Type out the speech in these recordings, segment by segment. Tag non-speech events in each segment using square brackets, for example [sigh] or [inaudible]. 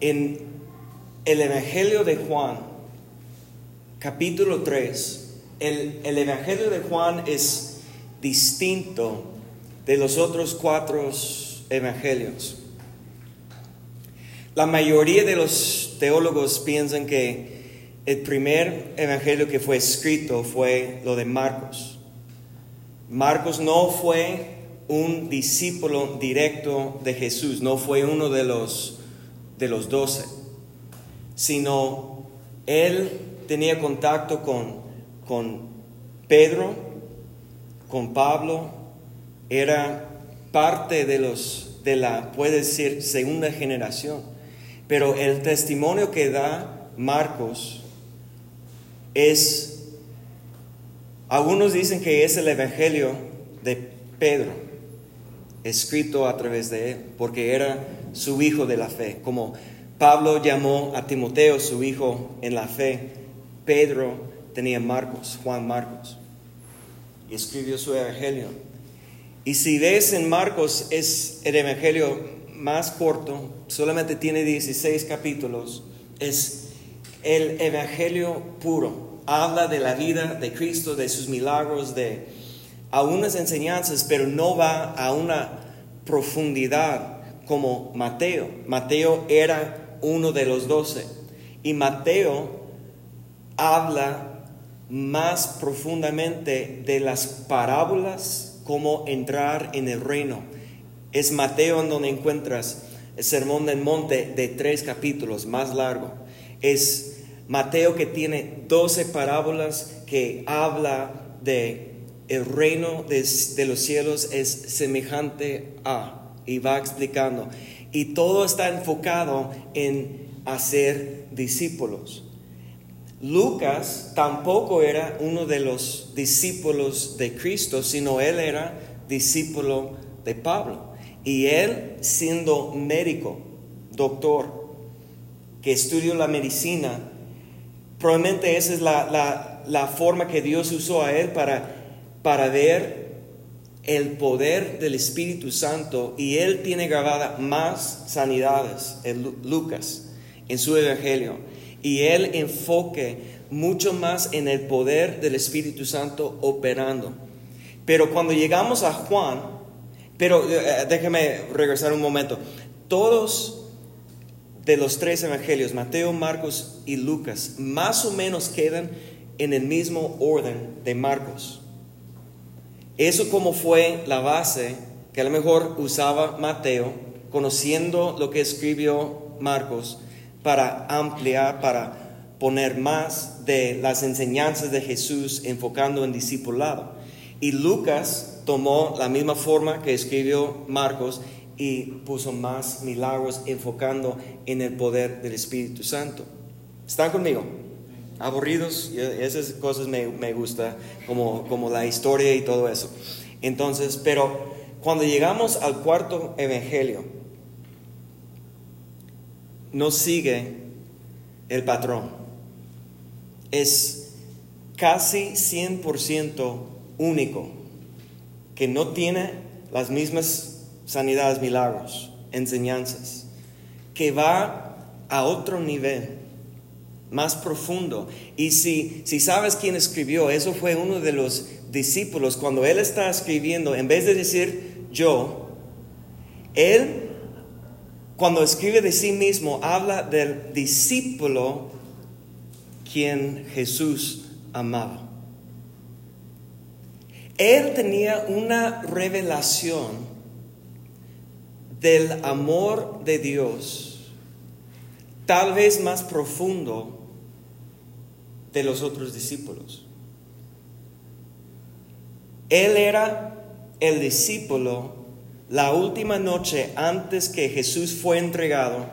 En el Evangelio de Juan, capítulo 3, el, el Evangelio de Juan es distinto de los otros cuatro evangelios. La mayoría de los teólogos piensan que el primer evangelio que fue escrito fue lo de Marcos. Marcos no fue un discípulo directo de Jesús, no fue uno de los, de los doce, sino él tenía contacto con, con Pedro, con Pablo, era parte de los de la puede decir segunda generación. Pero el testimonio que da Marcos es algunos dicen que es el evangelio de Pedro, escrito a través de él, porque era su hijo de la fe. Como Pablo llamó a Timoteo su hijo en la fe, Pedro tenía Marcos, Juan Marcos, y escribió su evangelio. Y si ves en Marcos es el evangelio más corto, solamente tiene 16 capítulos, es el evangelio puro. Habla de la vida de Cristo, de sus milagros, de algunas enseñanzas, pero no va a una profundidad como Mateo. Mateo era uno de los doce. Y Mateo habla más profundamente de las parábolas cómo entrar en el reino. Es Mateo en donde encuentras el sermón del monte de tres capítulos, más largo. Es Mateo que tiene doce parábolas que habla de el reino de, de los cielos es semejante a y va explicando. Y todo está enfocado en hacer discípulos. Lucas tampoco era uno de los discípulos de Cristo, sino él era discípulo de Pablo. Y él siendo médico, doctor, que estudió la medicina, probablemente esa es la, forma que Dios usó a él para, para ver el poder del Espíritu Santo y él tiene grabada más sanidades en Lucas en su evangelio y él enfoque mucho más en el poder del Espíritu Santo operando. Pero cuando llegamos a Juan, pero eh, déjeme regresar un momento, todos de los tres evangelios, Mateo, Marcos y Lucas, más o menos quedan en el mismo orden de Marcos. Eso como fue la base que a lo mejor usaba Mateo, conociendo lo que escribió Marcos, para ampliar, para poner más de las enseñanzas de Jesús enfocando en discipulado. Y Lucas tomó la misma forma que escribió Marcos y puso más milagros enfocando en el poder del Espíritu Santo. ¿Están conmigo? Aburridos, esas cosas me, me gustan, como, como la historia y todo eso. Entonces, pero cuando llegamos al cuarto evangelio, no sigue el patrón. Es casi 100% único, que no tiene las mismas sanidades, milagros, enseñanzas, que va a otro nivel, más profundo. Y si, si sabes quién escribió, eso fue uno de los discípulos, cuando él está escribiendo, en vez de decir yo, él cuando escribe de sí mismo, habla del discípulo quien Jesús amaba. Él tenía una revelación del amor de Dios, tal vez más profundo de los otros discípulos. Él era el discípulo la última noche antes que Jesús fue entregado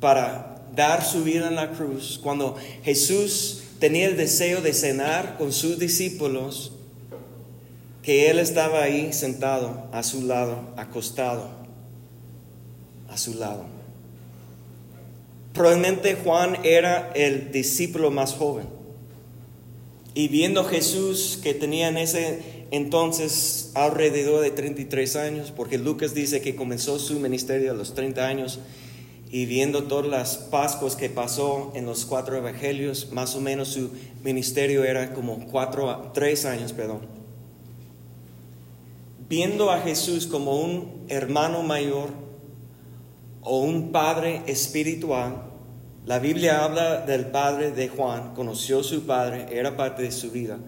para dar su vida en la cruz, cuando Jesús tenía el deseo de cenar con sus discípulos, que Él estaba ahí sentado a su lado, acostado a su lado. Probablemente Juan era el discípulo más joven. Y viendo Jesús que tenía en ese entonces alrededor de 33 años, porque Lucas dice que comenzó su ministerio a los 30 años, y viendo todas las Pascuas que pasó en los cuatro evangelios, más o menos su ministerio era como cuatro, tres años, perdón. Viendo a Jesús como un hermano mayor o un padre espiritual, la Biblia habla del padre de Juan, conoció su padre, era parte de su vida.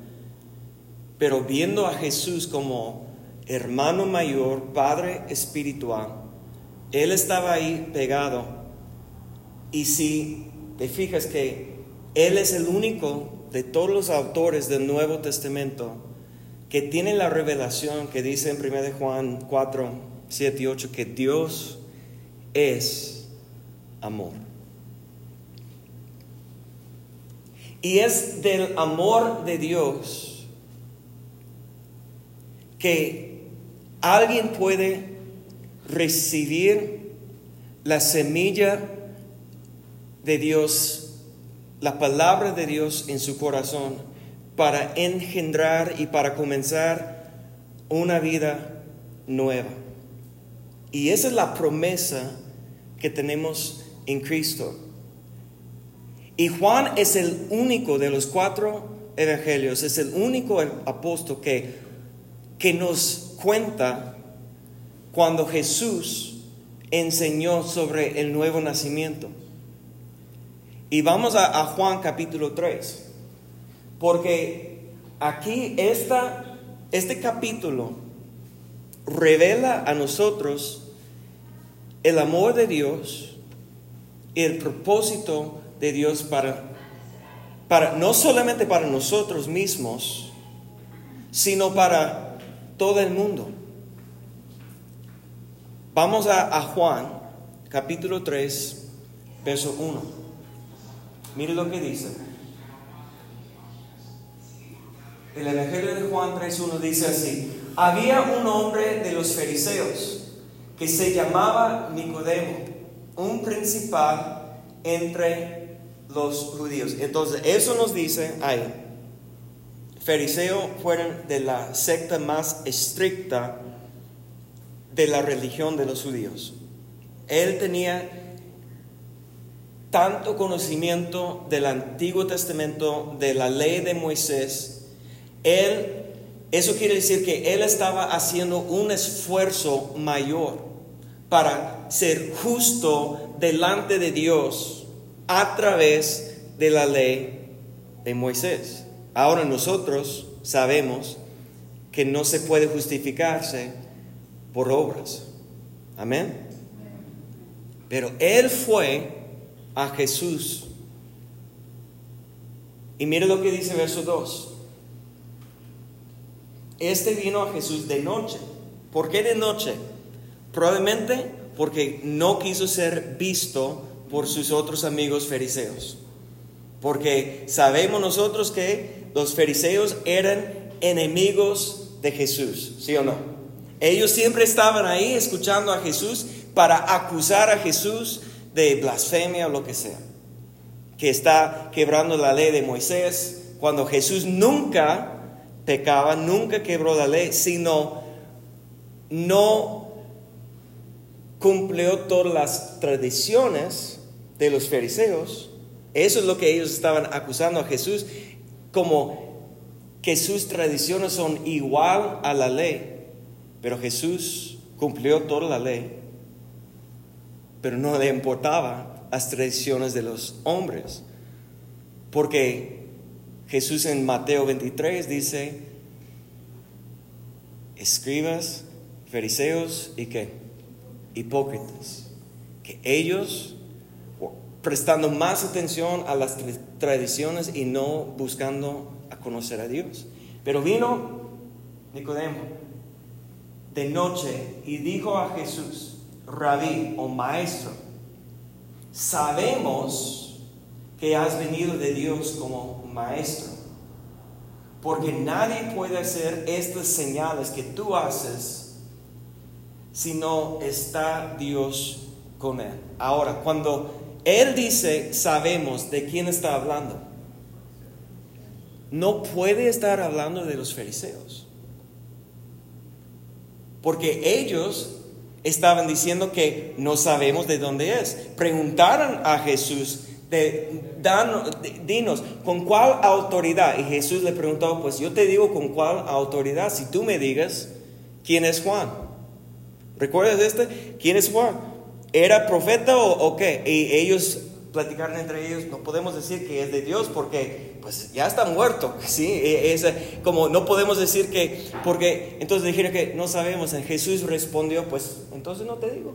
Pero viendo a Jesús como hermano mayor, padre espiritual, él estaba ahí pegado. Y si te fijas que él es el único de todos los autores del Nuevo Testamento que tiene la revelación que dice en 1 Juan 4, 7 y 8 que Dios es amor. Y es del amor de Dios que alguien puede recibir la semilla de Dios, la palabra de Dios en su corazón para engendrar y para comenzar una vida nueva. Y esa es la promesa que tenemos en Cristo. Y Juan es el único de los cuatro evangelios, es el único apóstol que, que nos cuenta cuando Jesús enseñó sobre el nuevo nacimiento. Y vamos a, Juan capítulo 3, porque aquí esta, este capítulo revela a nosotros el amor de Dios y el propósito de Dios para, para no solamente para nosotros mismos, sino para todo el mundo. Vamos a, Juan, capítulo 3, verso 1. Mire lo que dice. El Evangelio de Juan 3.1 dice así, había un hombre de los fariseos que se llamaba Nicodemo, un principal entre los judíos. Entonces, eso nos dice ahí. Fariseos fueron de la secta más estricta de la religión de los judíos. Él tenía tanto conocimiento del Antiguo Testamento, de la ley de Moisés. Él, eso quiere decir que él estaba haciendo un esfuerzo mayor para ser justo delante de Dios a través de la ley de Moisés. Ahora nosotros sabemos que no se puede justificarse por obras. Amén. Pero Él fue a Jesús. Y mire lo que dice verso 2. Este vino a Jesús de noche. ¿Por qué de noche? Probablemente porque no quiso ser visto por sus otros amigos fariseos. Porque sabemos nosotros que los fariseos eran enemigos de Jesús, ¿sí o no? Ellos siempre estaban ahí escuchando a Jesús para acusar a Jesús de blasfemia o lo que sea. Que está quebrando la ley de Moisés, cuando Jesús nunca pecaba, nunca quebró la ley, sino no cumplió todas las tradiciones de los fariseos. Eso es lo que ellos estaban acusando a Jesús, como que sus tradiciones son igual a la ley. Pero Jesús cumplió toda la ley, pero no le importaba las tradiciones de los hombres. Porque Jesús en Mateo 23 dice, escribas, fariseos y qué? Hipócritas, que ellos prestando más atención a las tradiciones y no buscando a conocer a Dios. Pero vino Nicodemo de noche y dijo a Jesús, rabí o maestro, sabemos que has venido de Dios como maestro, porque nadie puede hacer estas señales que tú haces si no está Dios con él. Ahora, cuando él dice, sabemos de quién está hablando. No puede estar hablando de los fariseos. Porque ellos estaban diciendo que no sabemos de dónde es. Preguntaron a Jesús, de, dinos, ¿con cuál autoridad? Y Jesús le preguntó, pues yo te digo con cuál autoridad, si tú me digas quién es Juan. ¿Recuerdas este? ¿Quién es Juan? ¿Era profeta o, qué? Y ellos platicaron entre ellos, no podemos decir que es de Dios porque pues ya está muerto, [laughs] ¿sí? E, es como no podemos decir que, porque entonces dijeron que no sabemos, en Jesús respondió, pues entonces no te digo.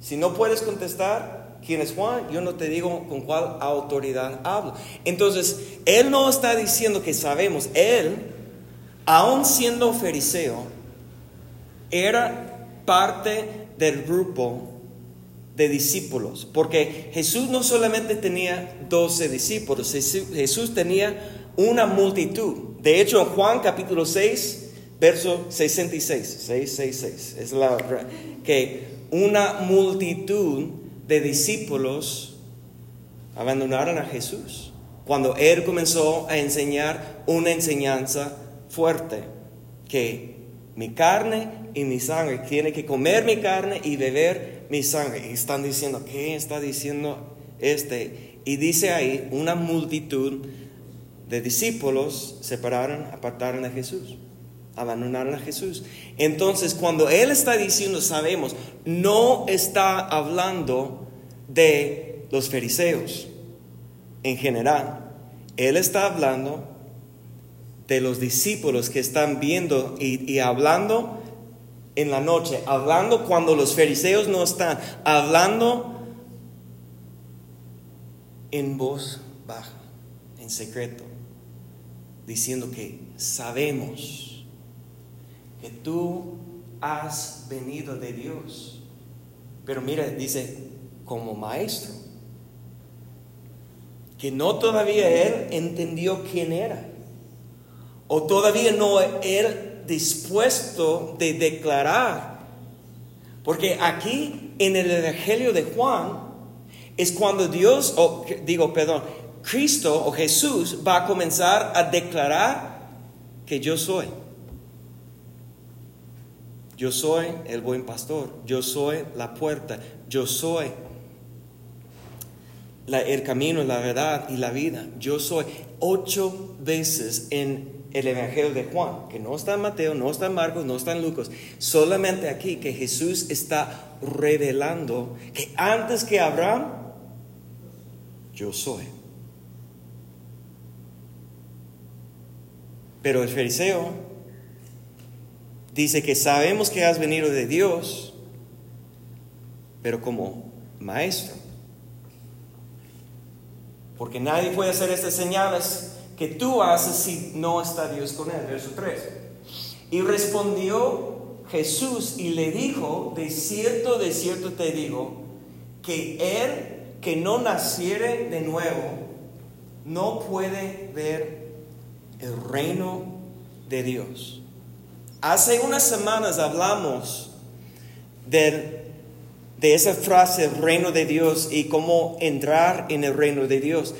Si no puedes contestar quién es Juan, yo no te digo con cuál autoridad hablo. Entonces, él no está diciendo que sabemos, él, aun siendo fariseo, era parte del grupo de discípulos, porque Jesús no solamente tenía 12 discípulos, Jesús tenía una multitud. De hecho, en Juan capítulo 6, verso 66, 666, es la que una multitud de discípulos abandonaron a Jesús cuando él comenzó a enseñar una enseñanza fuerte que mi carne y mi sangre tiene que comer mi carne y beber mi sangre. Y están diciendo, ¿qué está diciendo este? Y dice ahí, una multitud de discípulos separaron, apartaron a Jesús, abandonaron a Jesús. Entonces, cuando Él está diciendo, sabemos, no está hablando de los fariseos en general. Él está hablando de los discípulos que están viendo y, y hablando en la noche, hablando cuando los fariseos no están, hablando en voz baja, en secreto, diciendo que sabemos que tú has venido de Dios. Pero mira, dice, como maestro, que no todavía él entendió quién era, o todavía no él dispuesto de declarar. Porque aquí en el Evangelio de Juan es cuando Dios, o digo, perdón, Cristo o Jesús va a comenzar a declarar que yo soy. Yo soy el buen pastor, yo soy la puerta, yo soy el camino, la verdad y la vida. Yo soy ocho veces en el Evangelio de Juan, que no está en Mateo, no está en Marcos, no está en Lucas, solamente aquí que Jesús está revelando que antes que Abraham, yo soy. Pero el fariseo dice que sabemos que has venido de Dios, pero como maestro. Porque nadie puede hacer estas señales que tú haces si no está Dios con él. Verso 3. Y respondió Jesús y le dijo, de cierto, de cierto te digo, que él que no naciere de nuevo, no puede ver el reino de Dios. Hace unas semanas hablamos de, de esa frase, reino de Dios, y cómo entrar en el reino de Dios.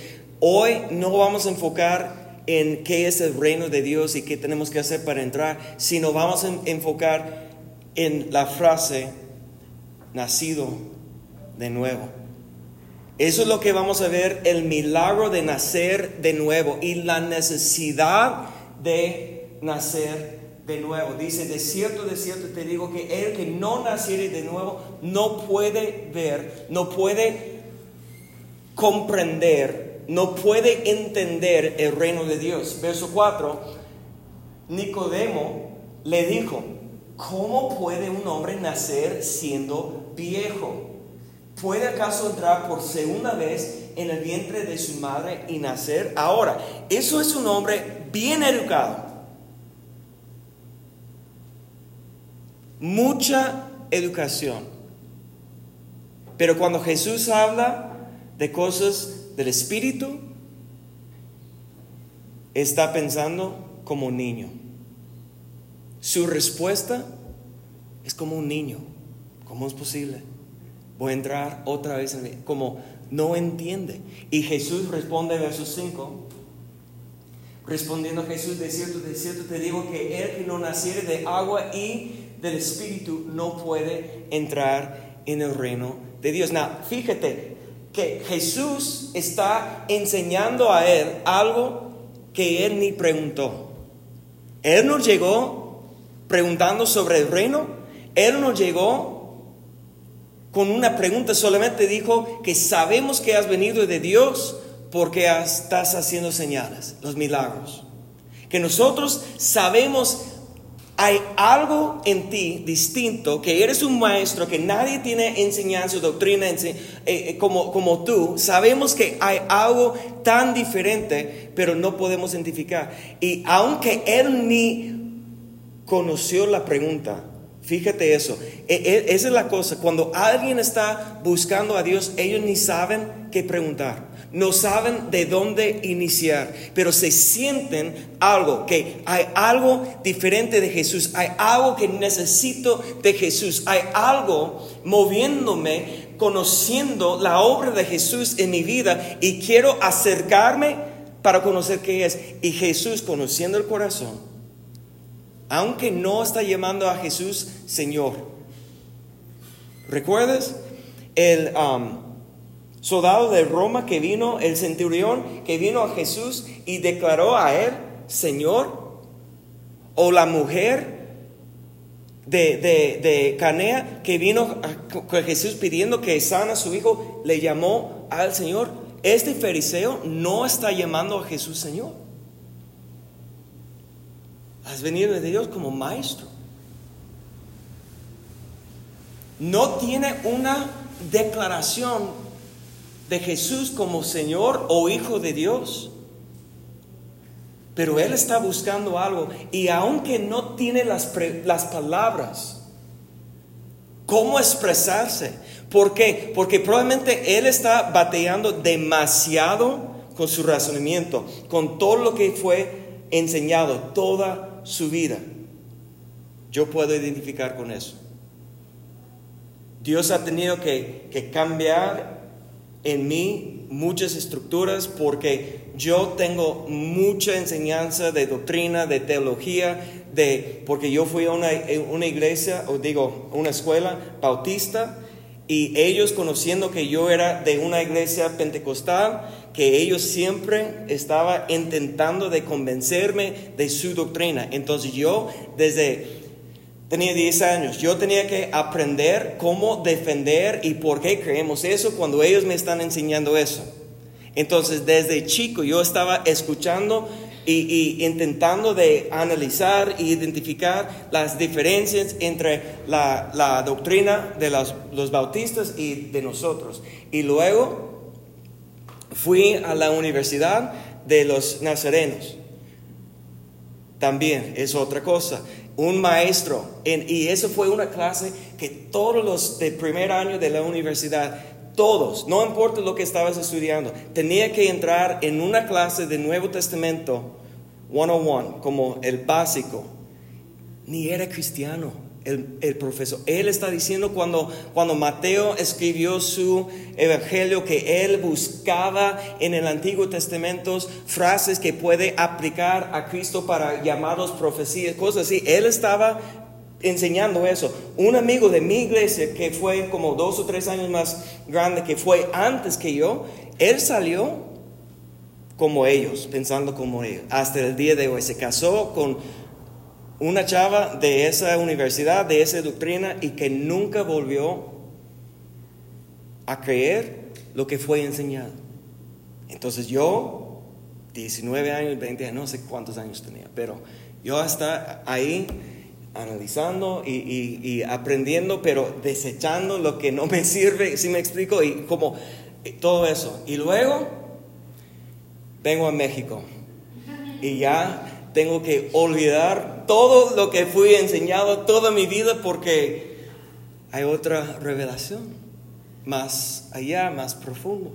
Hoy no vamos a enfocar en qué es el reino de Dios y qué tenemos que hacer para entrar, sino vamos a enfocar en la frase nacido de nuevo. Eso es lo que vamos a ver, el milagro de nacer de nuevo y la necesidad de nacer de nuevo. Dice, de cierto, de cierto te digo que el que no naciere de nuevo no puede ver, no puede comprender no puede entender el reino de Dios. Verso 4, Nicodemo le dijo, ¿cómo puede un hombre nacer siendo viejo? ¿Puede acaso entrar por segunda vez en el vientre de su madre y nacer? Ahora, eso es un hombre bien educado. Mucha educación. Pero cuando Jesús habla de cosas del Espíritu está pensando como un niño. Su respuesta es como un niño. ¿Cómo es posible? Voy a entrar otra vez en como no entiende. Y Jesús responde, verso 5. Respondiendo Jesús, de cierto, de cierto te digo que el que no naciere de agua y del Espíritu no puede entrar en el reino de Dios. Now, fíjate que Jesús está enseñando a él algo que él ni preguntó. Él no llegó preguntando sobre el reino, él no llegó con una pregunta, solamente dijo que sabemos que has venido de Dios porque estás haciendo señales, los milagros. Que nosotros sabemos hay algo en ti distinto, que eres un maestro, que nadie tiene enseñanza, doctrina eh, eh, como, como tú. Sabemos que hay algo tan diferente, pero no podemos identificar. Y aunque él ni conoció la pregunta, fíjate eso, e, e, esa es la cosa, cuando alguien está buscando a Dios, ellos ni saben qué preguntar no saben de dónde iniciar, pero se sienten algo, que hay algo diferente de Jesús, hay algo que necesito de Jesús, hay algo moviéndome, conociendo la obra de Jesús en mi vida y quiero acercarme para conocer qué es. Y Jesús, conociendo el corazón, aunque no está llamando a Jesús Señor, ¿recuerdas? El... Um, soldado de Roma que vino, el centurión que vino a Jesús y declaró a él, Señor, o la mujer de, de, Canea que vino a, Jesús pidiendo que sana a su hijo, le llamó al Señor. Este fariseo no está llamando a Jesús Señor. Has venido de Dios como maestro. No tiene una declaración de Jesús como Señor o Hijo de Dios. Pero Él está buscando algo y aunque no tiene las, las palabras, ¿cómo expresarse? Porque probablemente Él está bateando demasiado con su razonamiento, con todo lo que fue enseñado toda su vida. Yo puedo identificar con eso. Dios ha tenido que, que cambiar en mí muchas estructuras porque yo tengo mucha enseñanza de doctrina, de teología, de, porque yo fui a una, una iglesia, o digo, una escuela bautista, y ellos conociendo que yo era de una iglesia pentecostal, que ellos siempre estaban intentando de convencerme de su doctrina. Entonces yo desde Tenía 10 años. Yo tenía que aprender cómo defender y por qué creemos eso cuando ellos me están enseñando eso. Entonces, desde chico yo estaba escuchando y, intentando de analizar e identificar las diferencias entre la, doctrina de los, los bautistas y de nosotros. Y luego fui a la universidad de los nazarenos. También es otra cosa un maestro, y eso fue una clase que todos los de primer año de la universidad, todos, no importa lo que estabas estudiando, tenía que entrar en una clase de Nuevo Testamento 101, como el básico. Ni era cristiano el, profesor. Él está diciendo cuando, cuando Mateo escribió su evangelio que él buscaba en el Antiguo Testamento frases que puede aplicar a Cristo para llamados profecías, cosas así. Él estaba enseñando eso. Un amigo de mi iglesia que fue como dos o tres años más grande, que fue antes que yo, él salió como ellos, pensando como ellos, hasta el día de hoy. Se casó con una chava de esa universidad, de esa doctrina, y que nunca volvió a creer lo que fue enseñado. Entonces yo, 19 años, 20 años, no sé cuántos años tenía, pero yo hasta ahí analizando y, aprendiendo, pero desechando lo que no me sirve, si me explico, y como todo eso. Y luego vengo a México y ya tengo que olvidar todo lo que fui enseñado toda mi vida porque hay otra revelación más allá, más profundo.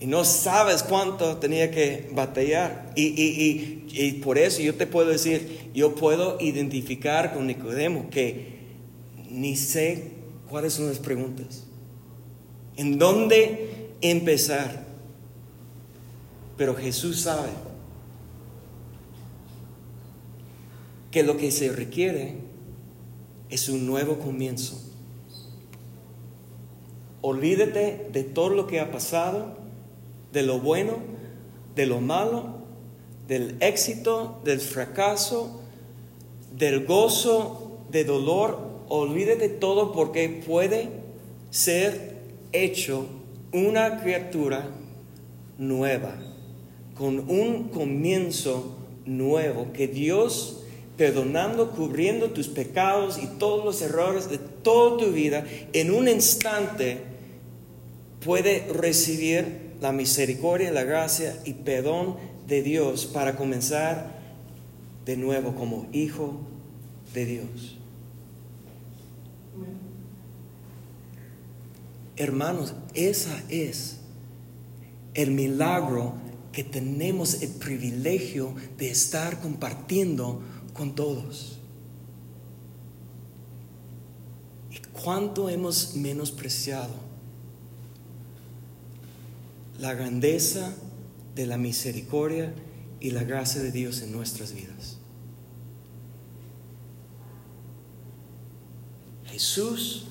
Y no sabes cuánto tenía que batallar. Y, y, y, por eso yo te puedo decir, yo puedo identificar con Nicodemo que ni sé cuáles son las preguntas. ¿En dónde empezar? Pero Jesús sabe que lo que se requiere es un nuevo comienzo. Olvídate de todo lo que ha pasado, de lo bueno, de lo malo, del éxito, del fracaso, del gozo, de dolor. Olvídate todo porque puede ser hecho una criatura nueva, con un comienzo nuevo, que Dios, perdonando, cubriendo tus pecados y todos los errores de toda tu vida, en un instante puede recibir la misericordia, la gracia y perdón de Dios para comenzar de nuevo como hijo de Dios. Hermanos, esa es el milagro que tenemos el privilegio de estar compartiendo con todos. ¿Y cuánto hemos menospreciado la grandeza de la misericordia y la gracia de Dios en nuestras vidas? Jesús,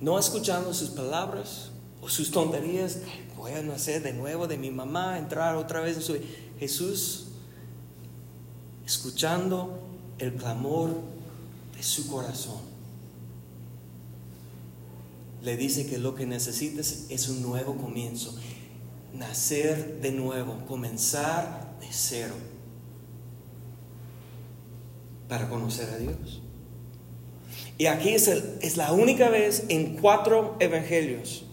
no escuchando sus palabras o sus tonterías, voy a nacer de nuevo de mi mamá, entrar otra vez en su... Jesús, escuchando el clamor de su corazón, le dice que lo que necesitas es un nuevo comienzo, nacer de nuevo, comenzar de cero. Para conocer a Dios. Y aquí es, es la única vez en cuatro evangelios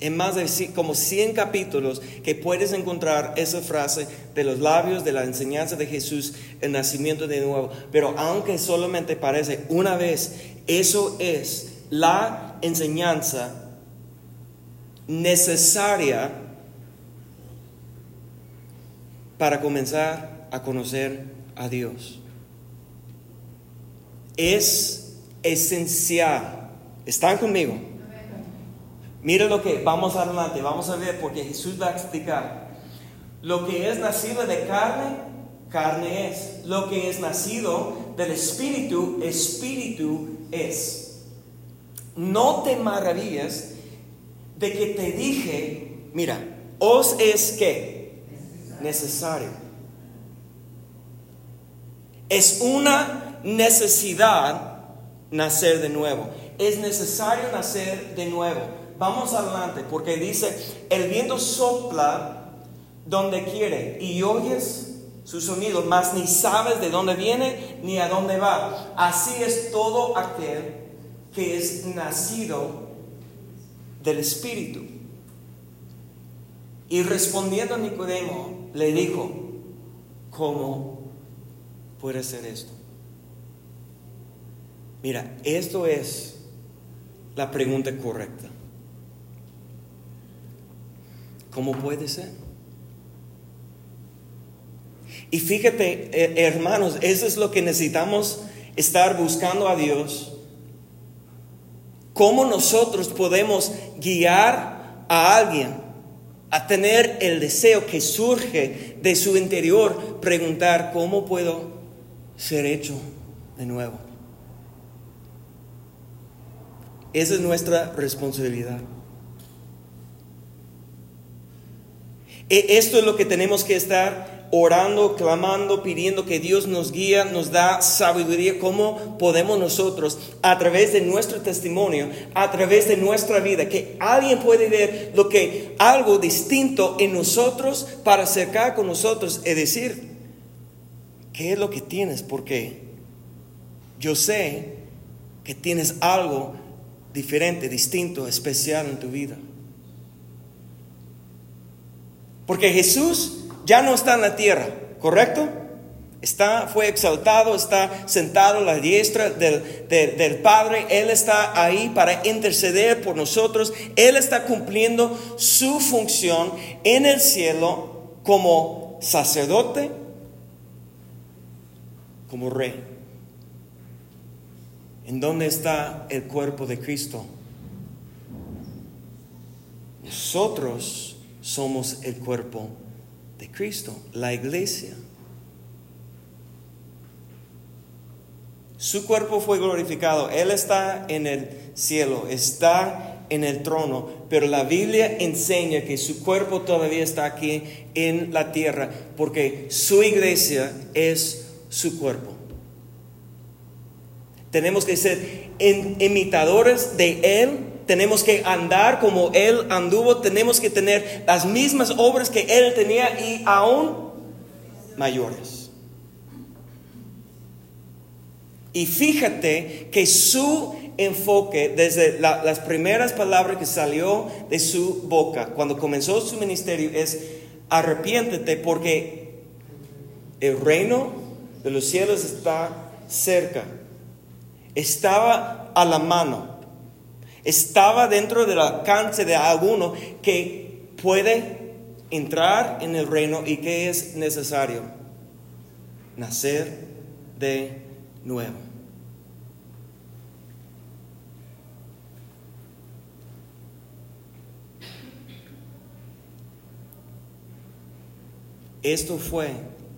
en más de como 100 capítulos que puedes encontrar esa frase de los labios de la enseñanza de Jesús, el nacimiento de nuevo. Pero aunque solamente parece una vez, eso es la enseñanza necesaria para comenzar a conocer a Dios. Es esencial. ¿Están conmigo? Mira lo que vamos adelante, vamos a ver porque Jesús va a explicar. Lo que es nacido de carne, carne es. Lo que es nacido del Espíritu, Espíritu es. No te maravillas de que te dije, mira, os es que necesario. Es una necesidad nacer de nuevo. Es necesario nacer de nuevo. Vamos adelante, porque dice, el viento sopla donde quiere y oyes su sonido, mas ni sabes de dónde viene ni a dónde va. Así es todo aquel que es nacido del Espíritu. Y respondiendo Nicodemo, le dijo, ¿cómo puede ser esto? Mira, esto es la pregunta correcta. ¿Cómo puede ser? Y fíjate, eh, hermanos, eso es lo que necesitamos estar buscando a Dios. ¿Cómo nosotros podemos guiar a alguien a tener el deseo que surge de su interior, preguntar, ¿cómo puedo ser hecho de nuevo? Esa es nuestra responsabilidad. E, esto es lo que tenemos que estar orando, clamando, pidiendo que Dios nos guíe, nos da sabiduría, cómo podemos nosotros, a través de nuestro testimonio, a través de nuestra vida, que alguien puede ver lo que algo distinto en nosotros para acercar con nosotros y decir, ¿qué es lo que tienes? Porque yo sé que tienes algo diferente, distinto, especial en tu vida. Porque Jesús ya no está en la tierra, ¿correcto? Está, fue exaltado, está sentado a la diestra del, del, Padre. Él está ahí para interceder por nosotros. Él está cumpliendo su función en el cielo como sacerdote, como rey. ¿En dónde está el cuerpo de Cristo? Nosotros somos el cuerpo de Cristo, la iglesia. Su cuerpo fue glorificado. Él está en el cielo, está en el trono. Pero la Biblia enseña que su cuerpo todavía está aquí en la tierra porque su iglesia es su cuerpo. Tenemos que ser imitadores de Él tenemos que andar como Él anduvo, tenemos que tener las mismas obras que Él tenía y aún mayores. Y fíjate que su enfoque desde las primeras palabras que salió de su boca cuando comenzó su ministerio es arrepiéntete porque el reino de los cielos está cerca. Estaba a la mano. Estaba dentro del alcance de alguno que puede entrar en el reino y que es necesario nacer de nuevo. Esto fue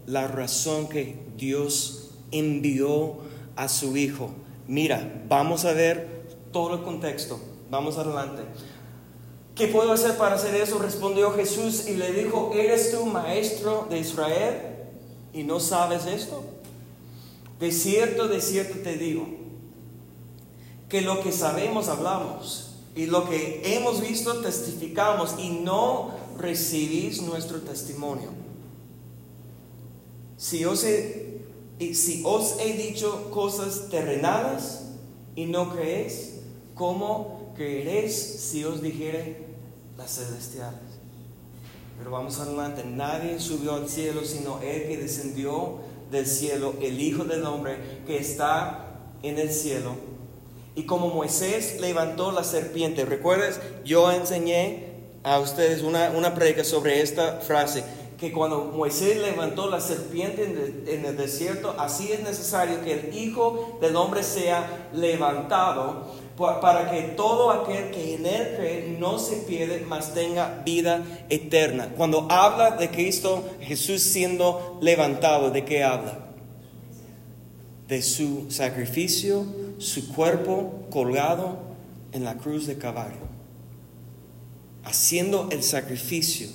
la razón que Dios envió a su Hijo. Mira, vamos a ver todo el contexto. Vamos adelante. ¿Qué puedo hacer para hacer eso? Respondió Jesús y le dijo, ¿eres tú maestro de Israel y no sabes esto? De cierto, de cierto te digo, que lo que sabemos hablamos y lo que hemos visto testificamos y no recibís nuestro testimonio. Si os he, si os he dicho cosas terrenales y no creéis, ¿cómo creeréis si os dijere las celestiales? Pero vamos adelante, nadie subió al cielo sino el que descendió del cielo, el Hijo del Hombre que está en el cielo. Y como Moisés levantó la serpiente, ¿recuerdas? Yo enseñé a ustedes una, una predica sobre esta frase, que cuando Moisés levantó la serpiente en el, en el desierto, así es necesario que el Hijo del Hombre sea levantado para que todo aquel que en él cree no se pierda, mas tenga vida eterna. Cuando habla de Cristo Jesús siendo levantado, ¿de qué habla? De su sacrificio, su cuerpo colgado en la cruz de caballo, haciendo el sacrificio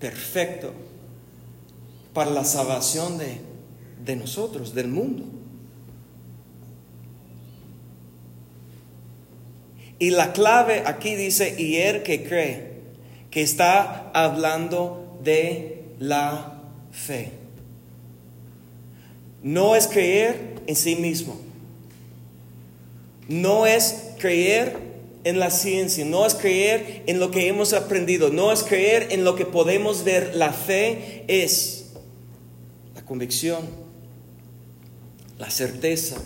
perfecto para la salvación de, de nosotros, del mundo. Y la clave aquí dice, y el que cree, que está hablando de la fe. No es creer en sí mismo. No es creer en la ciencia, no es creer en lo que hemos aprendido, no es creer en lo que podemos ver. La fe es la convicción, la certeza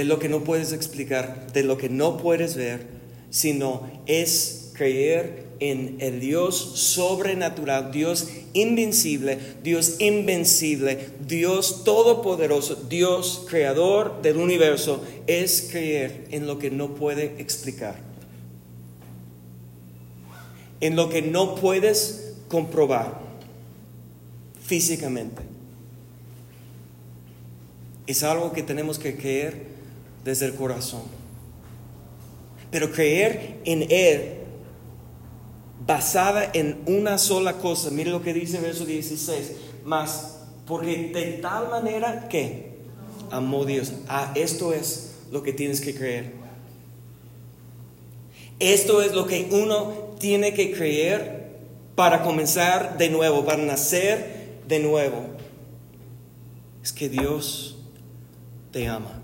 de lo que no puedes explicar, de lo que no puedes ver, sino es creer en el Dios sobrenatural, Dios invencible, Dios invencible, Dios todopoderoso, Dios creador del universo, es creer en lo que no puede explicar, en lo que no puedes comprobar físicamente. Es algo que tenemos que creer desde el corazón. Pero creer en Él basada en una sola cosa. Mire lo que dice el verso 16. Más, porque de tal manera que amó Dios. Ah, esto es lo que tienes que creer. Esto es lo que uno tiene que creer para comenzar de nuevo, para nacer de nuevo. Es que Dios te ama.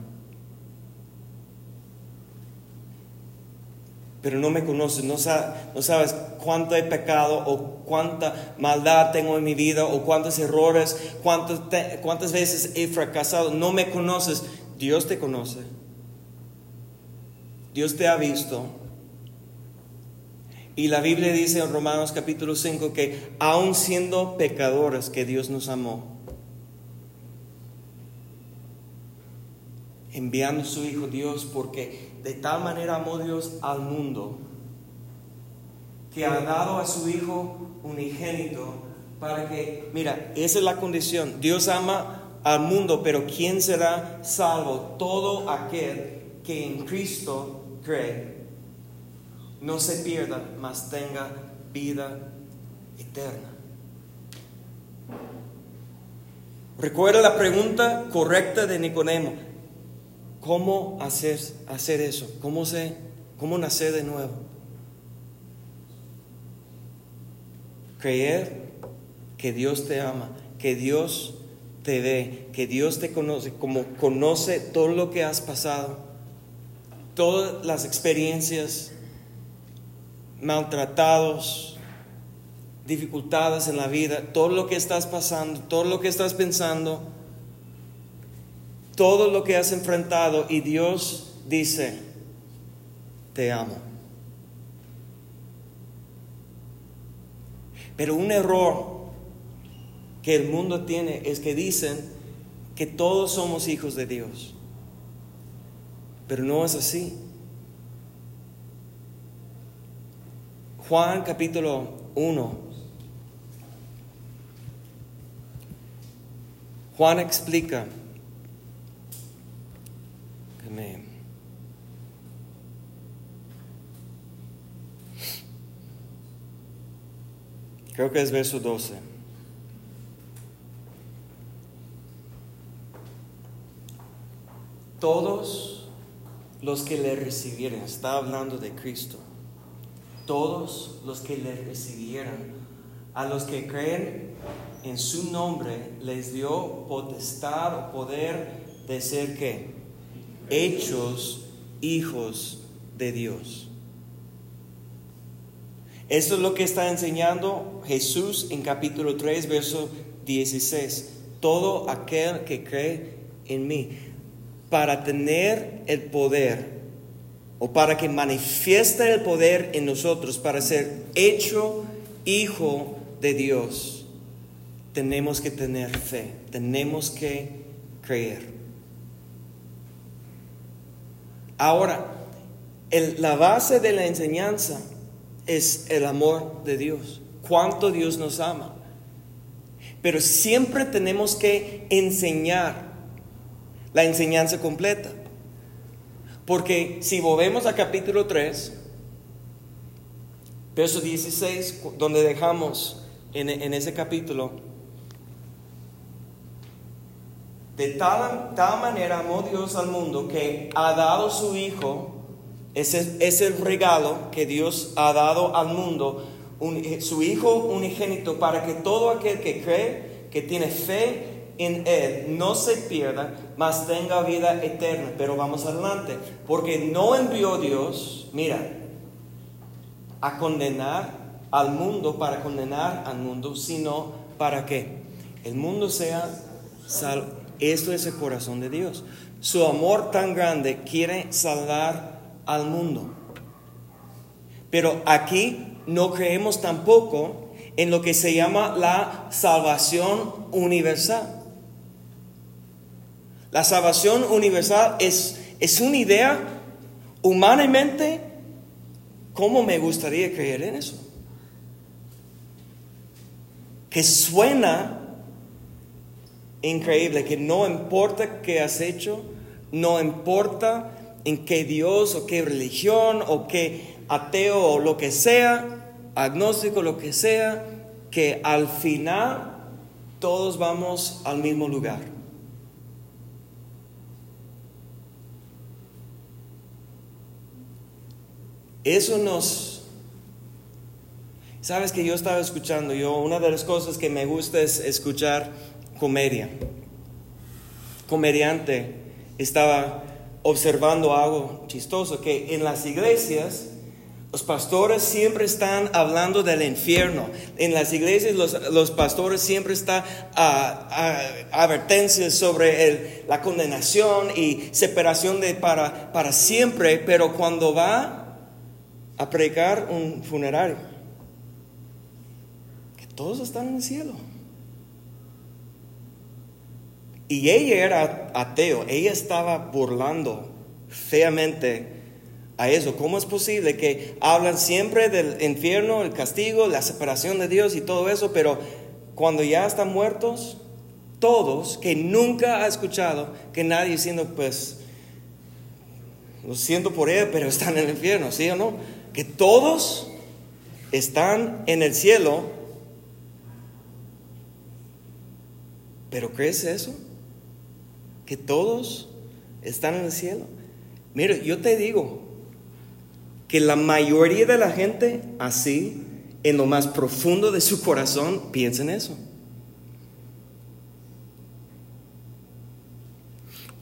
Pero no me conoces, no, sabes cuánto he pecado o cuánta maldad tengo en mi vida o cuántos errores, cuántas veces he fracasado, no me conoces, Dios te conoce. Dios te ha visto. Y la Biblia dice en Romanos capítulo 5 que aun siendo pecadores que Dios nos amó. enviando a su Hijo Dios porque de tal manera amó Dios al mundo que ha dado a su Hijo unigénito para que, mira, esa es la condición. Dios ama al mundo, pero ¿quién será salvo? Todo aquel que en Cristo cree. No se pierda, mas tenga vida eterna. Recuerda la pregunta correcta de Nicodemo. ¿Cómo hacer, hacer eso? ¿Cómo, se, ¿Cómo nacer de nuevo? Creer que Dios te ama, que Dios te ve, que Dios te conoce, como conoce todo lo que has pasado, todas las experiencias, maltratados, dificultades en la vida, todo lo que estás pasando, todo lo que estás pensando, todo lo que has enfrentado y Dios dice, te amo. Pero un error que el mundo tiene es que dicen que todos somos hijos de Dios. Pero no es así. Juan capítulo 1. Juan explica Creo que es verso 12. todos los que le recibieran, está hablando de Cristo, todos los que le recibieran, a los que creen en su nombre, les dio potestad o poder de ser que hechos hijos de Dios. Esto es lo que está enseñando Jesús en capítulo 3, verso 16. Todo aquel que cree en mí para tener el poder o para que manifieste el poder en nosotros, para ser hecho hijo de Dios, tenemos que tener fe, tenemos que creer. Ahora, la base de la enseñanza es el amor de Dios, cuánto Dios nos ama. Pero siempre tenemos que enseñar la enseñanza completa. Porque si volvemos a capítulo 3, verso 16, donde dejamos en, ese capítulo, de tal, tal, manera amó Dios al mundo que ha dado su Hijo, ese es el regalo que Dios ha dado al mundo, su Hijo unigénito, para que todo aquel que cree, que tiene fe en Él no se pierda, mas tenga vida eterna. Pero vamos adelante, porque no envió Dios, mira, a condenar al mundo para condenar al mundo, sino para que el mundo sea salvo. Esto es el corazón de Dios. Su amor tan grande quiere salvar al mundo. Pero aquí no creemos tampoco en lo que se llama la salvación universal. La salvación universal es, es una idea humanamente, ¿cómo me gustaría creer en eso? Que suena increíble, que no importa qué has hecho, no importa en qué Dios o qué religión o qué ateo o lo que sea, agnóstico, lo que sea, que al final todos vamos al mismo lugar. Eso nos... Sabes que yo estaba escuchando, yo una de las cosas que me gusta es escuchar comedia. Comediante estaba observando algo chistoso, que en las iglesias los pastores siempre están hablando del infierno. En las iglesias los, pastores siempre están a, a, advertencias sobre la condenación y separación de para, para siempre, pero cuando va a predicar un funerario. Que todos están en el cielo. Y ella era ateo, ella estaba burlando feamente a eso. ¿Cómo es posible que hablan siempre del infierno, el castigo, la separación de Dios y todo eso, pero cuando ya están muertos, todos, que nunca ha escuchado que nadie diciendo, pues, lo siento por él, pero están en el infierno, ¿sí o no? Que todos están en el cielo, pero ¿crees eso? Que todos están en el cielo. Mire, yo te digo que la mayoría de la gente así, en lo más profundo de su corazón, piensa en eso.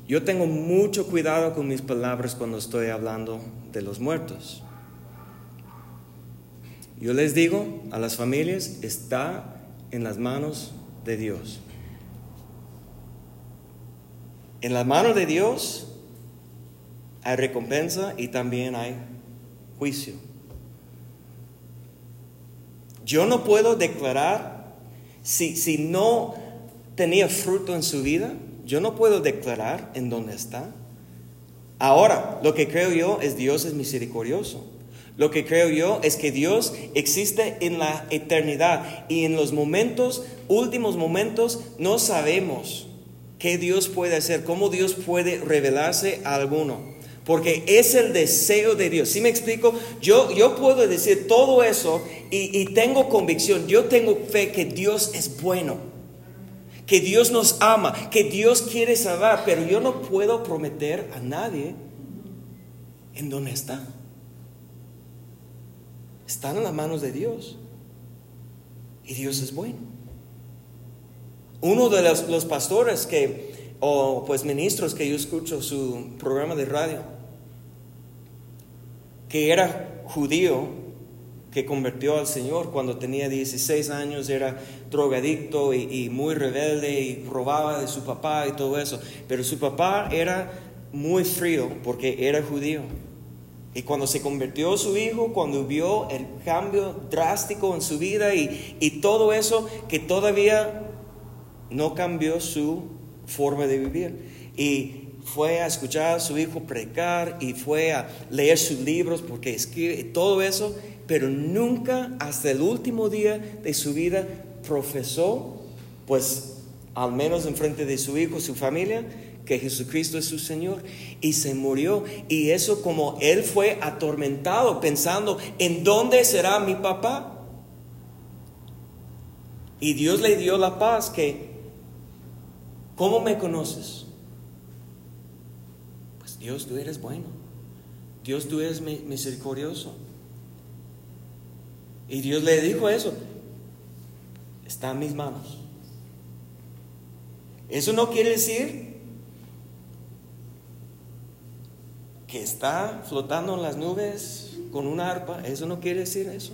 Yo tengo mucho cuidado con mis palabras cuando estoy hablando de los muertos. Yo les digo a las familias, está en las manos de Dios. En las manos de Dios hay recompensa y también hay juicio. Yo no puedo declarar, si, si no tenía fruto en su vida, yo no puedo declarar en dónde está. Ahora, lo que creo yo es Dios es misericordioso. Lo que creo yo es que Dios existe en la eternidad y en los momentos, últimos momentos, no sabemos qué Dios puede hacer, cómo Dios puede revelarse a alguno. Porque es el deseo de Dios. ¿Sí me explico? Yo, yo puedo decir todo eso y, y tengo convicción, yo tengo fe que Dios es bueno, que Dios nos ama, que Dios quiere salvar, pero yo no puedo prometer a nadie en dónde está. Están en las manos de Dios. Y Dios es bueno. Uno de los, pastores que, o pues ministros que yo escucho su programa de radio, que era judío, que convirtió al Señor cuando tenía 16 años, era drogadicto y, muy rebelde y robaba de su papá y todo eso. Pero su papá era muy frío porque era judío. Y cuando se convirtió su hijo, cuando vio el cambio drástico en su vida y, y todo eso, que todavía no cambió su forma de vivir. Y fue a escuchar a su hijo predicar y fue a leer sus libros porque escribe todo eso, pero nunca hasta el último día de su vida profesó, pues al menos en frente de su hijo, su familia, que Jesucristo es su Señor y se murió. Y eso como él fue atormentado pensando, ¿en dónde será mi papá? Y Dios le dio la paz que, ¿cómo me conoces? Dios, tú eres bueno. Dios, tú eres misericordioso. Y Dios le dijo eso. Está en mis manos. Eso no quiere decir que está flotando en las nubes con una arpa. Eso no quiere decir eso.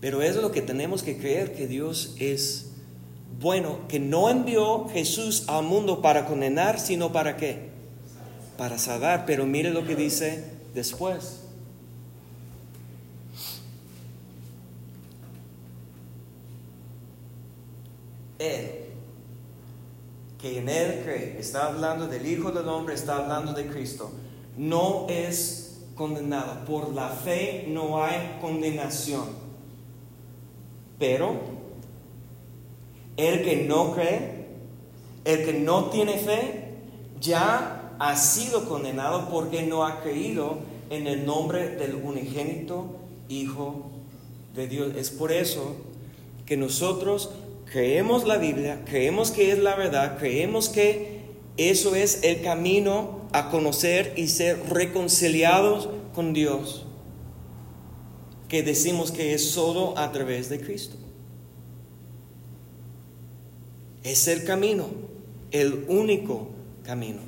Pero es lo que tenemos que creer, que Dios es bueno que no envió Jesús al mundo para condenar, sino para qué? Para salvar. Pero mire lo que dice después. Él, que en él cree, está hablando del Hijo del Hombre, está hablando de Cristo, no es condenado. Por la fe no hay condenación. Pero el que no cree, el que no tiene fe, ya ha sido condenado porque no ha creído en el nombre del unigénito Hijo de Dios. Es por eso que nosotros creemos la Biblia, creemos que es la verdad, creemos que eso es el camino a conocer y ser reconciliados con Dios, que decimos que es solo a través de Cristo. Es el camino, el único camino.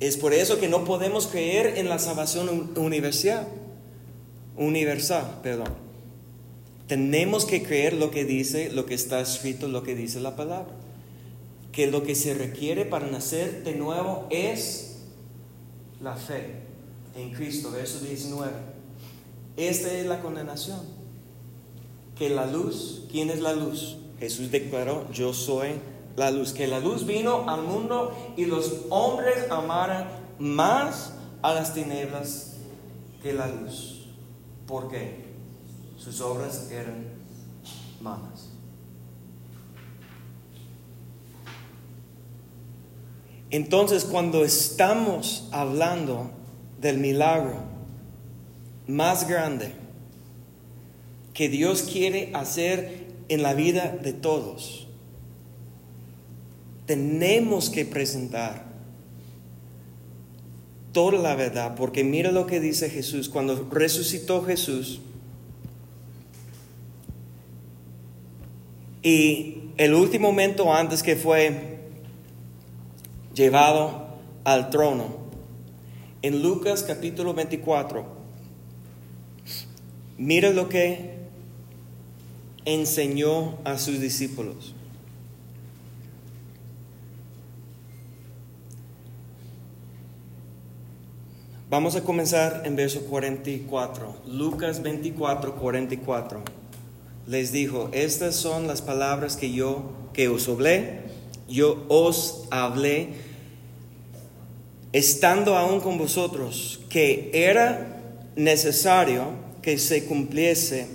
Es por eso que no podemos creer en la salvación universal. Universal, perdón. Tenemos que creer lo que dice, lo que está escrito, lo que dice la palabra. Que lo que se requiere para nacer de nuevo es la fe en Cristo, verso 19. Esta es la condenación. Que la luz, ¿quién es la luz? Jesús declaró, yo soy la luz. Que la luz vino al mundo y los hombres amaron más a las tinieblas que la luz. ¿Por qué? Sus obras eran malas. Entonces, cuando estamos hablando del milagro, más grande que Dios quiere hacer en la vida de todos, tenemos que presentar toda la verdad, porque mira lo que dice Jesús, cuando resucitó Jesús, y el último momento antes que fue llevado al trono, en Lucas capítulo 24, mira lo que enseñó a sus discípulos. Vamos a comenzar en verso 44. Lucas 24, 44. Les dijo, estas son las palabras que yo, que os hablé, yo os hablé, estando aún con vosotros, que era necesario que se cumpliese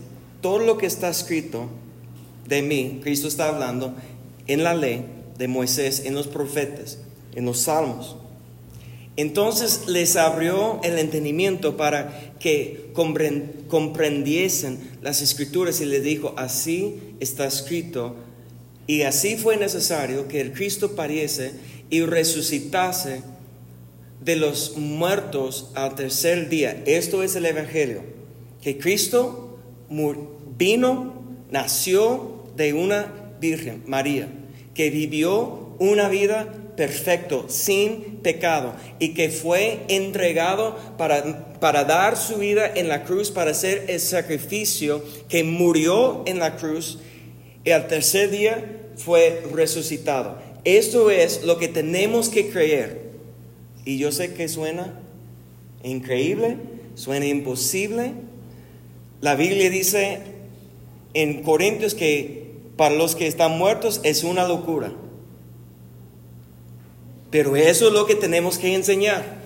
todo lo que está escrito de mí, Cristo está hablando, en la ley de Moisés, en los profetas, en los salmos entonces les abrió el entendimiento para que comprendiesen las escrituras y les dijo, así está escrito. Y así fue necesario que el Cristo pariese y resucitase de los muertos al tercer día. Esto es el Evangelio, que Cristo vino, nació de una Virgen, María, que vivió una vida perfecto, sin pecado, y que fue entregado para, para dar su vida en la cruz, para hacer el sacrificio, que murió en la cruz, y al tercer día fue resucitado. Esto es lo que tenemos que creer. Y yo sé que suena increíble, suena imposible. La Biblia dice en Corintios que para los que están muertos es una locura. Pero eso es lo que tenemos que enseñar.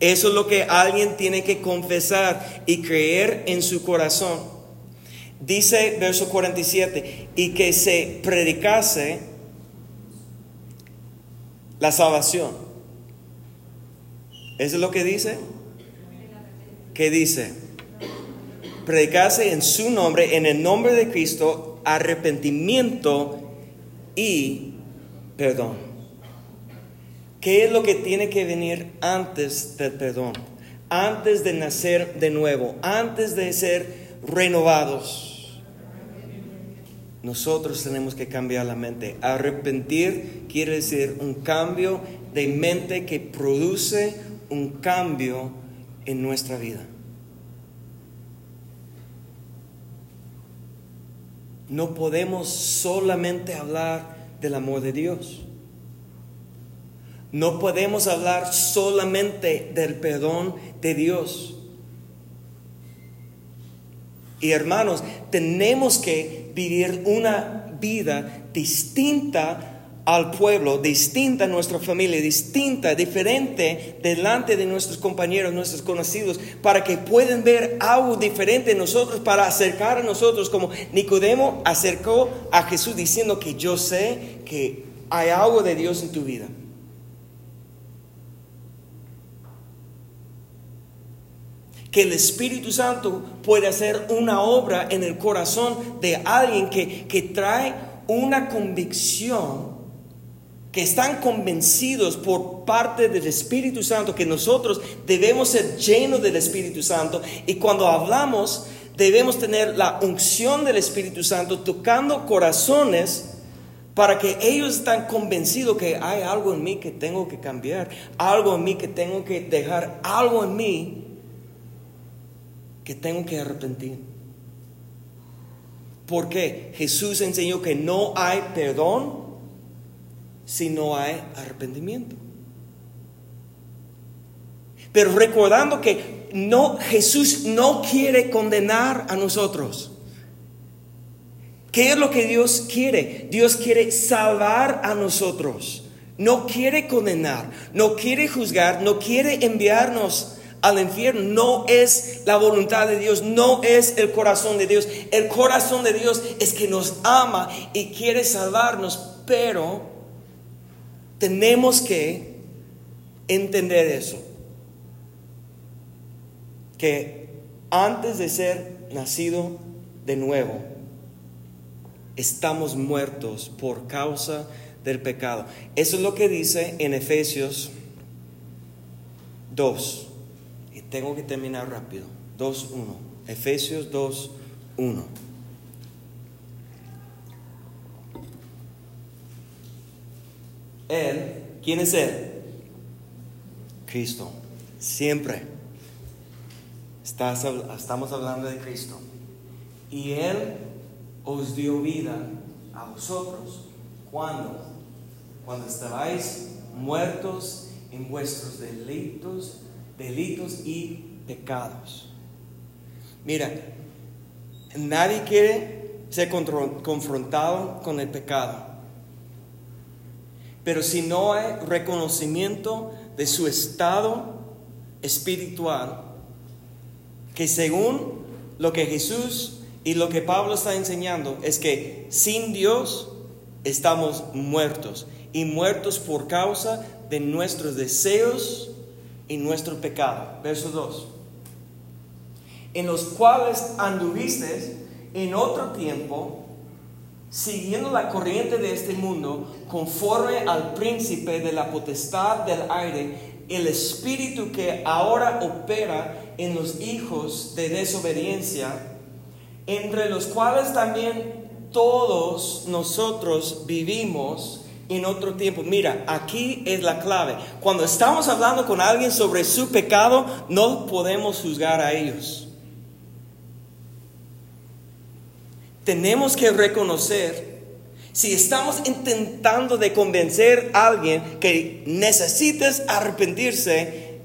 Eso es lo que alguien tiene que confesar y creer en su corazón. Dice verso 47, y que se predicase la salvación. ¿Eso es lo que dice? ¿Qué dice? Predicase en su nombre, en el nombre de Cristo, arrepentimiento y perdón. ¿Qué es lo que tiene que venir antes del perdón? Antes de nacer de nuevo, antes de ser renovados. Nosotros tenemos que cambiar la mente. Arrepentir quiere decir un cambio de mente que produce un cambio en nuestra vida. No podemos solamente hablar del amor de Dios. No podemos hablar solamente del perdón de Dios. Y hermanos, tenemos que vivir una vida distinta al pueblo, distinta a nuestra familia, distinta, diferente delante de nuestros compañeros, nuestros conocidos, para que puedan ver algo diferente en nosotros, para acercar a nosotros, como Nicodemo acercó a Jesús diciendo que yo sé que hay algo de Dios en tu vida. que el Espíritu Santo puede hacer una obra en el corazón de alguien que, que trae una convicción, que están convencidos por parte del Espíritu Santo que nosotros debemos ser llenos del Espíritu Santo y cuando hablamos debemos tener la unción del Espíritu Santo tocando corazones para que ellos están convencidos que hay algo en mí que tengo que cambiar, algo en mí que tengo que dejar, algo en mí que tengo que arrepentir. Porque Jesús enseñó que no hay perdón si no hay arrepentimiento. Pero recordando que no Jesús no quiere condenar a nosotros. ¿Qué es lo que Dios quiere? Dios quiere salvar a nosotros. No quiere condenar, no quiere juzgar, no quiere enviarnos al infierno. No es la voluntad de Dios, no es el corazón de Dios. El corazón de Dios es que nos ama y quiere salvarnos, pero tenemos que entender eso. Que antes de ser nacido de nuevo, estamos muertos por causa del pecado. Eso es lo que dice en Efesios 2. Y tengo que terminar rápido. 2.1. Efesios 2.1. Él, ¿quién es Él? Cristo. Siempre. estamos hablando de Cristo. Y Él os dio vida a vosotros. ¿Cuándo? Cuando estabais muertos en vuestros delitos, delitos y pecados. Mira, nadie quiere ser confrontado con el pecado. Pero si no hay reconocimiento de su estado espiritual, que según lo que Jesús y lo que Pablo está enseñando es que sin Dios estamos muertos y muertos por causa de nuestros deseos y nuestro pecado. Verso 2. En los cuales anduviste en otro tiempo, siguiendo la corriente de este mundo, conforme al príncipe de la potestad del aire, el espíritu que ahora opera en los hijos de desobediencia, entre los cuales también todos nosotros vivimos en otro tiempo. Mira, aquí es la clave. Cuando estamos hablando con alguien sobre su pecado, no podemos juzgar a ellos. Tenemos que reconocer si estamos intentando de convencer a alguien que necesites arrepentirse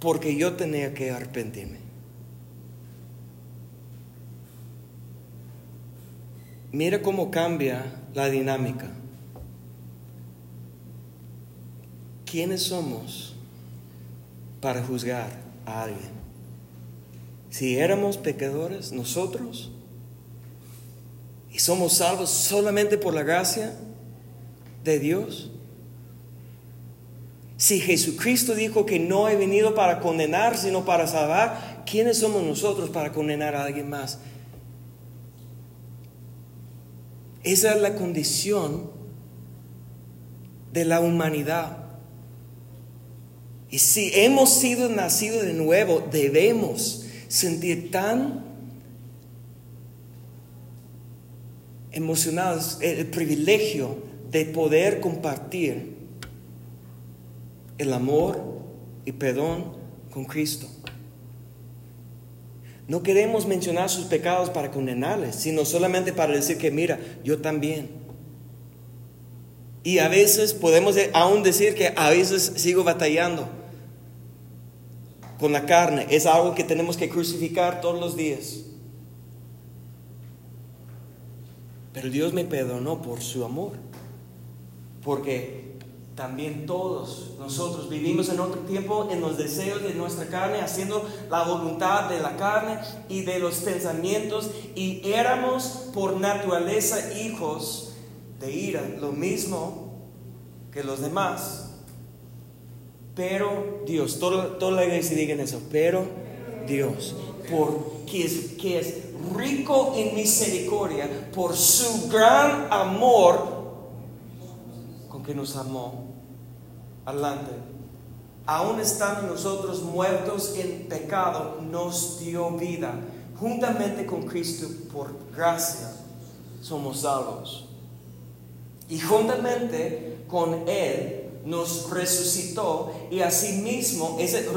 porque yo tenía que arrepentirme. Mira cómo cambia la dinámica. ¿quiénes somos para juzgar a alguien? Si éramos pecadores nosotros y somos salvos solamente por la gracia de Dios. Si Jesucristo dijo que no he venido para condenar, sino para salvar, ¿quiénes somos nosotros para condenar a alguien más? Esa es la condición de la humanidad. Y si hemos sido nacidos de nuevo, debemos sentir tan emocionados el privilegio de poder compartir el amor y perdón con Cristo. No queremos mencionar sus pecados para condenarles, sino solamente para decir que, mira, yo también. Y a veces podemos aún decir que a veces sigo batallando con la carne. Es algo que tenemos que crucificar todos los días. Pero Dios me perdonó por su amor. Porque también todos nosotros vivimos en otro tiempo en los deseos de nuestra carne, haciendo la voluntad de la carne y de los pensamientos. Y éramos por naturaleza hijos de ira, lo mismo que los demás. Pero Dios, toda, toda la iglesia diga eso, pero Dios, porque es, que es rico en misericordia, por su gran amor con que nos amó. Adelante. Aún estando nosotros muertos en pecado, nos dio vida. Juntamente con Cristo, por gracia, somos salvos. Y juntamente con Él nos resucitó y asimismo ese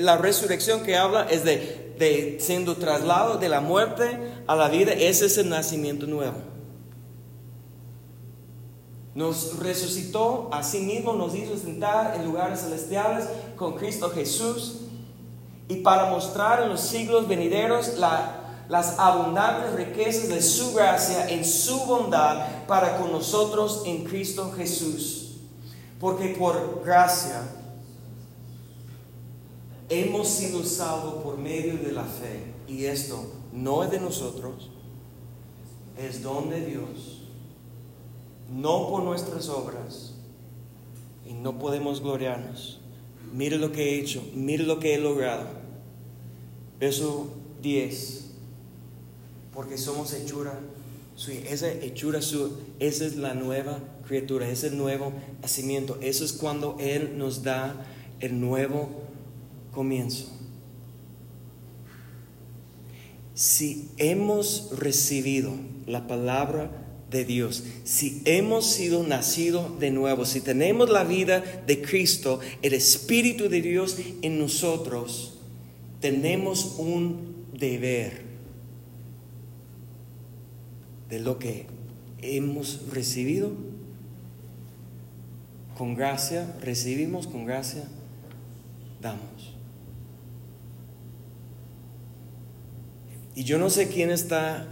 la resurrección que habla es de, de siendo traslado de la muerte a la vida, ese es el nacimiento nuevo. Nos resucitó, asimismo nos hizo sentar en lugares celestiales con Cristo Jesús y para mostrar en los siglos venideros las abundantes riquezas de su gracia en su bondad para con nosotros en Cristo Jesús porque por gracia hemos sido salvos por medio de la fe. Y esto no es de nosotros, es don de Dios, no por nuestras obras, y no podemos gloriarnos. Mire lo que he hecho, mire lo que he logrado. Verso 10. Porque somos hechura esa hechura su, esa es la nueva criatura, ese nuevo nacimiento. Eso es cuando Él nos da el nuevo comienzo. Si hemos recibido la palabra de Dios, si hemos sido nacidos de nuevo, si tenemos la vida de Cristo, el Espíritu de Dios en nosotros, tenemos un deber de lo que hemos recibido. Con gracia recibimos, con gracia damos. Y yo no sé quién está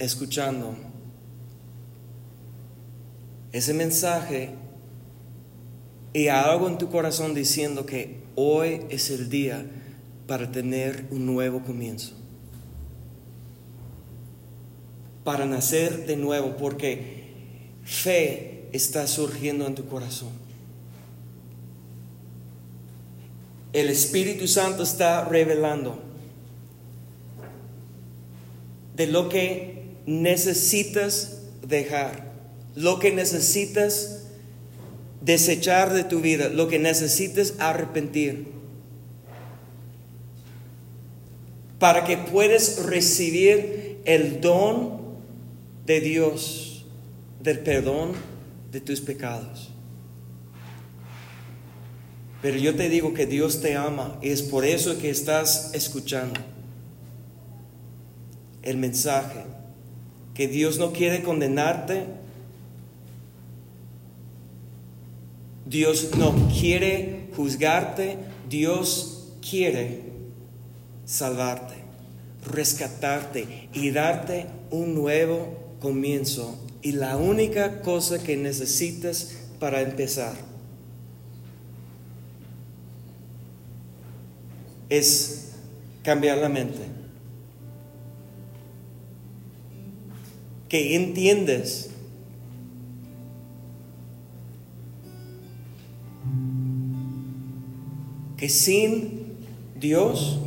escuchando ese mensaje y algo en tu corazón diciendo que hoy es el día para tener un nuevo comienzo para nacer de nuevo, porque fe está surgiendo en tu corazón. El Espíritu Santo está revelando de lo que necesitas dejar, lo que necesitas desechar de tu vida, lo que necesitas arrepentir, para que puedas recibir el don de Dios del perdón de tus pecados. Pero yo te digo que Dios te ama y es por eso que estás escuchando el mensaje, que Dios no quiere condenarte, Dios no quiere juzgarte, Dios quiere salvarte, rescatarte y darte un nuevo comienzo y la única cosa que necesitas para empezar es cambiar la mente. Que entiendes que sin Dios,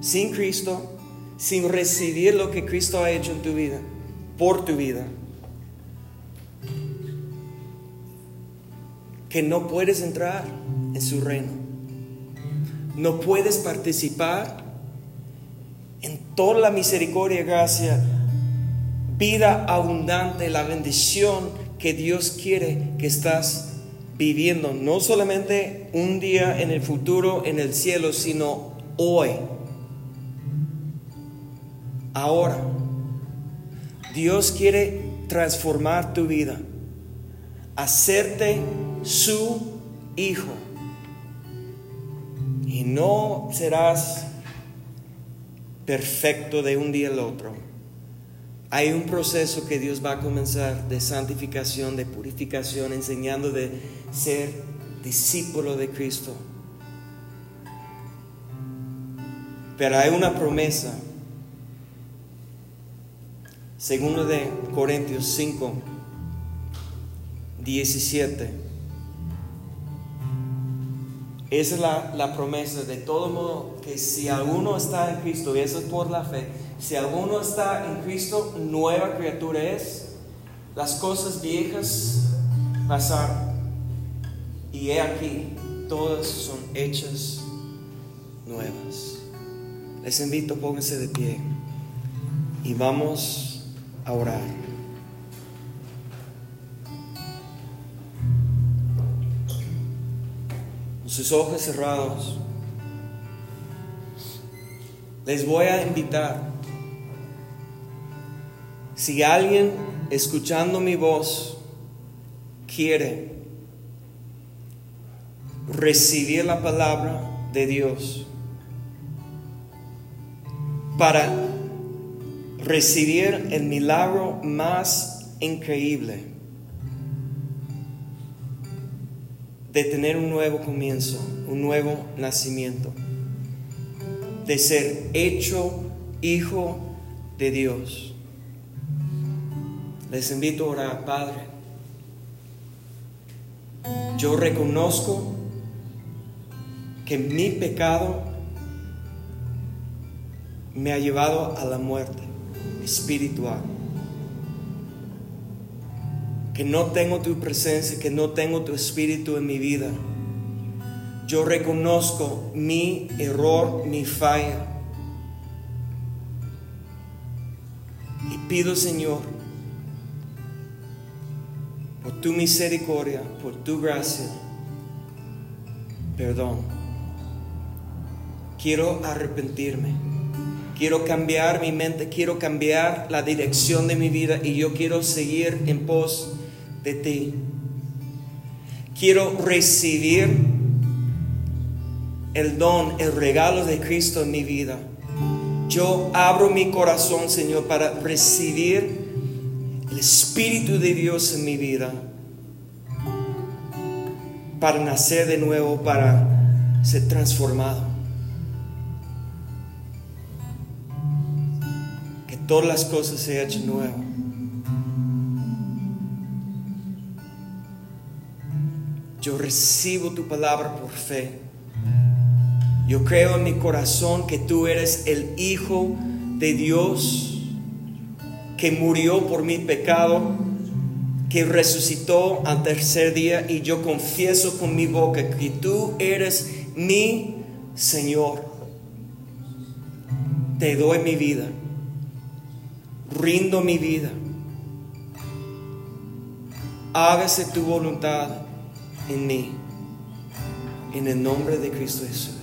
sin Cristo, sin recibir lo que Cristo ha hecho en tu vida, por tu vida. Que no puedes entrar en su reino. No puedes participar en toda la misericordia y gracia, vida abundante, la bendición que Dios quiere que estás viviendo, no solamente un día en el futuro, en el cielo, sino hoy, ahora. Dios quiere transformar tu vida, hacerte su hijo. Y no serás perfecto de un día al otro. Hay un proceso que Dios va a comenzar de santificación, de purificación, enseñando de ser discípulo de Cristo. Pero hay una promesa Segundo de Corintios 5, 17. Esa es la, la, promesa de todo modo que si alguno está en Cristo, y eso es por la fe, si alguno está en Cristo, nueva criatura es, las cosas viejas pasaron. Y he aquí, todas son hechas nuevas. Les invito, pónganse de pie y vamos a orar. Con sus ojos cerrados, les voy a invitar, si alguien escuchando mi voz quiere recibir la palabra de Dios para recibir el milagro más increíble de tener un nuevo comienzo, un nuevo nacimiento, de ser hecho hijo de Dios. Les invito a orar, Padre. Yo reconozco que mi pecado me ha llevado a la muerte espiritual. Que no tengo tu presencia, que no tengo tu espíritu en mi vida. Yo reconozco mi error, mi falla. Y pido, Señor, por tu misericordia, por tu gracia, perdón. Quiero arrepentirme. Quiero cambiar mi mente, quiero cambiar la dirección de mi vida y yo quiero seguir en pos de ti. Quiero recibir el don, el regalo de Cristo en mi vida. Yo abro mi corazón, Señor, para recibir Espíritu de Dios en mi vida. Para nacer de nuevo, para ser transformado. Que todas las cosas se hecho nuevo. Yo recibo tu palabra por fe. Yo creo en mi corazón que tú eres el Hijo de Dios que murió por mi pecado, que resucitó al tercer día y yo confieso con mi boca que tú eres mi Señor. Te doy mi vida, rindo mi vida. Hágase tu voluntad en mí, en el nombre de Cristo Jesús.